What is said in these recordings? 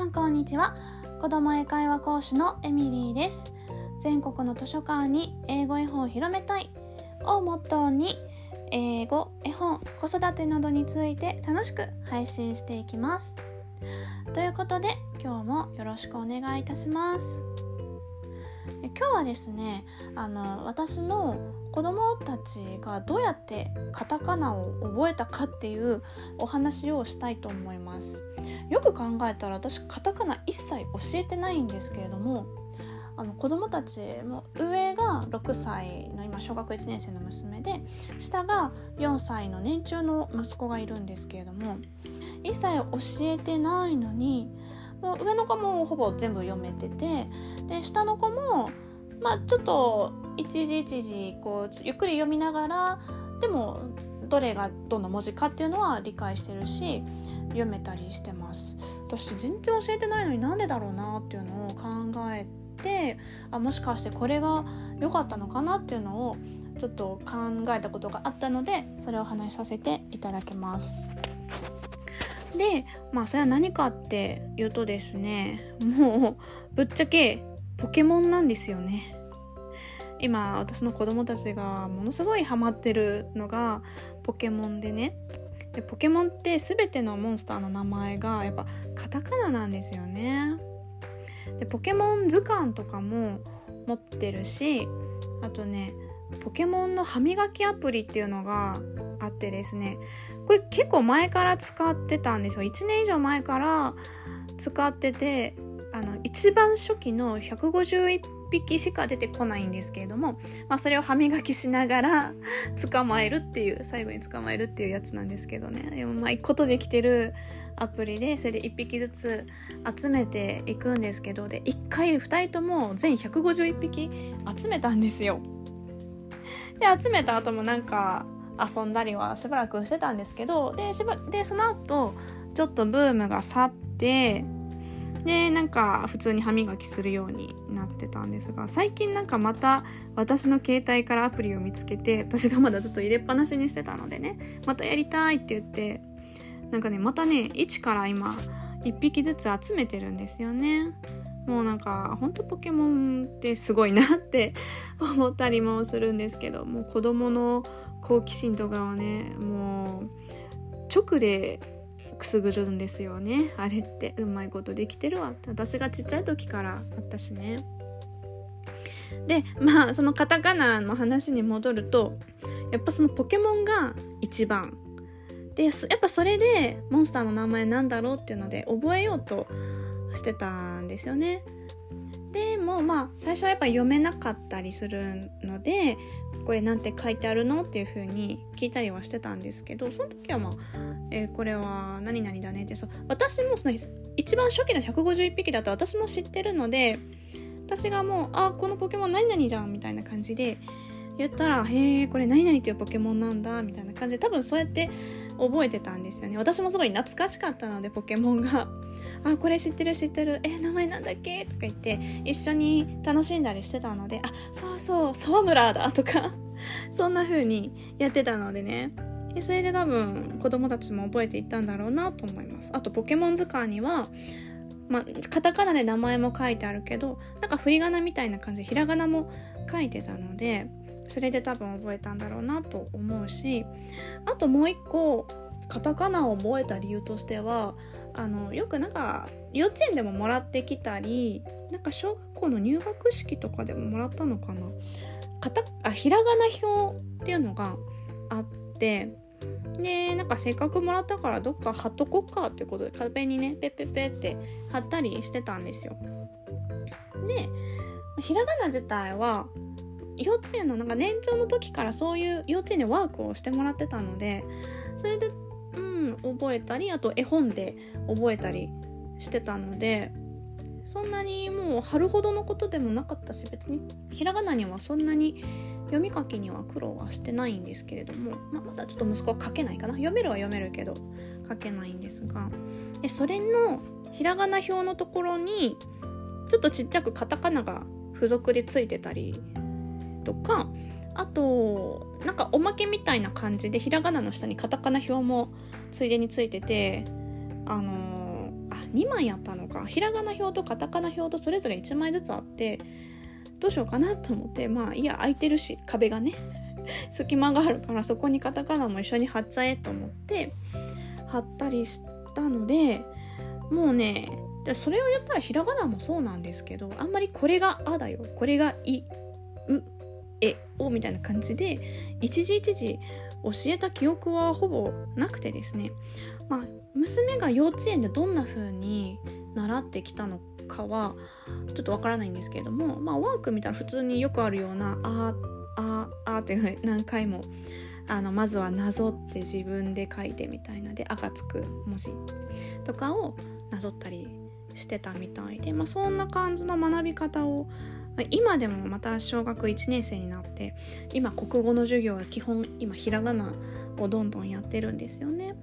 さんこんにちは。子ども英会話講師のエミリーです。全国の図書館に英語絵本を広めたい。をモットーに英語絵本子育てなどについて楽しく配信していきます。ということで今日もよろしくお願いいたします。今日はですねあの私の子供たちがどうやってカタカナを覚えたかっていうお話をしたいと思います。よく考えたら私カタカナ一切教えてないんですけれどもあの子供たちも上が6歳の今小学1年生の娘で下が4歳の年中の息子がいるんですけれども一切教えてないのにもう上の子もほぼ全部読めててで下の子もまあちょっと一時一時こうゆっくり読みながらでもどれがどの文字かっていうのは理解してるし読めたりしてます。私全然教えてないのになんでだろうなっていうのを考えてあもしかしてこれが良かったのかなっていうのをちょっと考えたことがあったのでそれを話しさせていただきます。でまあそれは何かっていうとですねもうぶっちゃけポケモンなんですよね。今私の子供たちがものすごいハマってるのがポケモンでね。でポケモンって全てのモンスターの名前がやっぱカタカナなんですよね。でポケモン図鑑とかも持ってるしあとねポケモンの歯磨きアプリっていうのがあってですねこれ結構前から使ってたんですよ。1年以上前から使っててあの一番初期の151匹しか出てこないんですけれども、まあ、それを歯磨きしながら 捕まえるっていう最後に捕まえるっていうやつなんですけどね。でもまあ一個とできてるアプリでそれで1匹ずつ集めていくんですけどで1回2人とも全151匹集めたんですよ。で集めた後もなんか遊んだりはしばらくしてたんですけどでしばでその後ちょっとブームが去ってでなんか普通に歯磨きするようになってたんですが最近なんかまた私の携帯からアプリを見つけて私がまだずっと入れっぱなしにしてたのでねまたやりたいって言ってなんかねまたね1から今1匹ずつ集めてるんですよね。もうなんかほんとポケモンってすごいなって思ったりもするんですけどもう子供の好奇心とかはねもう直でくすぐるんですよね。あれってうまいことできてるわって。私がちっちゃい時からあったしね。でまあそのカタカナの話に戻るとやっぱそのポケモンが一番。でやっぱそれでモンスターの名前なんだろうっていうので覚えようとしてたんですよね。でもまあ最初はやっぱ読めなかったりするのでこれなんて書いてあるのっていう風に聞いたりはしてたんですけどその時はまあ、えー、これは何々だねってそう私もその一番初期の151匹だと私も知ってるので私がもうあこのポケモン何々じゃんみたいな感じで言ったらへえこれ何々っていうポケモンなんだみたいな感じで多分そうやって覚えてたんですよね。私もすごい懐かしかったのでポケモンが。あこれ知ってる知ってる。え名前なんだっけ？とか言って一緒に楽しんだりしてたのであそうそう沢村だとか。そんな風にやってたのでね。でそれで多分子供たちも覚えていったんだろうなと思います。あとポケモン図鑑にはまあ、カタカナで名前も書いてあるけどなんか振り仮名みたいな感じでひらがなも書いてたのでそれで多分覚えたんだろうなと思うしあともう一個カタカナを覚えた理由としてはあのよくなんか幼稚園でももらってきたりなんか小学校の入学式とかでももらったのかな。カタあひらがな表っていうのがあってでなんかせっかくもらったからどっか貼っとこっかっていうことで壁にねペッペッペって貼ったりしてたんですよ。でひらがな自体は幼稚園のなんか年長の時からそういう幼稚園でワークをしてもらってたのでそれでうん覚えたりあと絵本で覚えたりしてたのでそんなにもう貼るほどのことでもなかったし別にひらがなにはそんなに読み書きには苦労はしてないんですけれども、まあ、まだちょっと息子は書けないかな。読めるは読めるけど書けないんですが。でそれのひらがな表のところにちょっとちっちゃくカタカナが付属でついてたりとかあとなんかおまけみたいな感じでひらがなの下にカタカナ表もついでについててあのー、あ2枚やったのか。ひらがな表とカタカナ表とそれぞれ1枚ずつあってどうしようかなと思ってまあいや空いてるし壁がね 隙間があるからそこにカタカナも一緒に貼っちゃえと思って貼ったりしたのでもうねそれを言ったらひらがなもそうなんですけどあんまりこれが「あ」だよ。これが「い」「う」「え」「お」みたいな感じで一時一時教えた記憶はほぼなくてですね。まあ娘が幼稚園でどんな風に習ってきたのかはちょっとわからないんですけれどもまあワーク見たら普通によくあるような「あ」「あ」「あ」って何回もあのまずはなぞって自分で書いてみたいなで「あ」がつく文字とかをなぞったりしてたみたいで、まあ、そんな感じの学び方を今でもまた小学1年生になって今国語の授業は基本今ひらがなをどんどんやってるんですよね。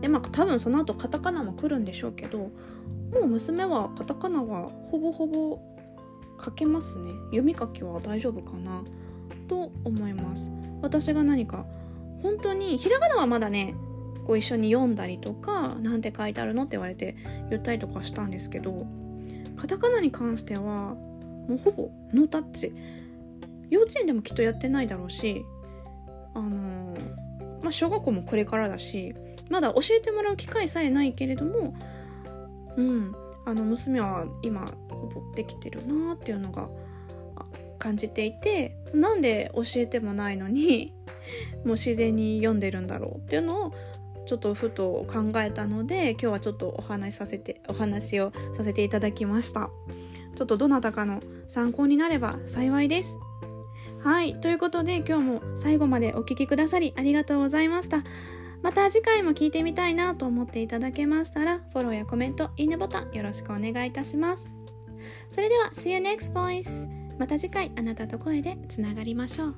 でまあ多分その後カタカナも来るんでしょうけどもう娘はカタカナはほぼほぼ書けますね読み書きは大丈夫かなと思います私が何か本当にひらがなはまだねこう一緒に読んだりとか何て書いてあるのって言われて言ったりとかしたんですけどカタカナに関してはもうほぼノータッチ。幼稚園でもきっとやってないだろうしあのー、まあ小学校もこれからだしまだ教えてもらう機会さえないけれどもうんあの娘は今ほぼできてるなっていうのが感じていてなんで教えてもないのにもう自然に読んでるんだろうっていうのをちょっとふと考えたので今日はちょっとお話しさせてお話をさせていただきました。ちょっとどなたかの参考になれば幸いです。はい。ということで今日も最後までお聴きくださりありがとうございました。また次回も聞いてみたいなと思っていただけましたらフォローやコメントいいねボタンよろしくお願いいたします。それでは See you next voice また次回あなたと声でつながりましょう。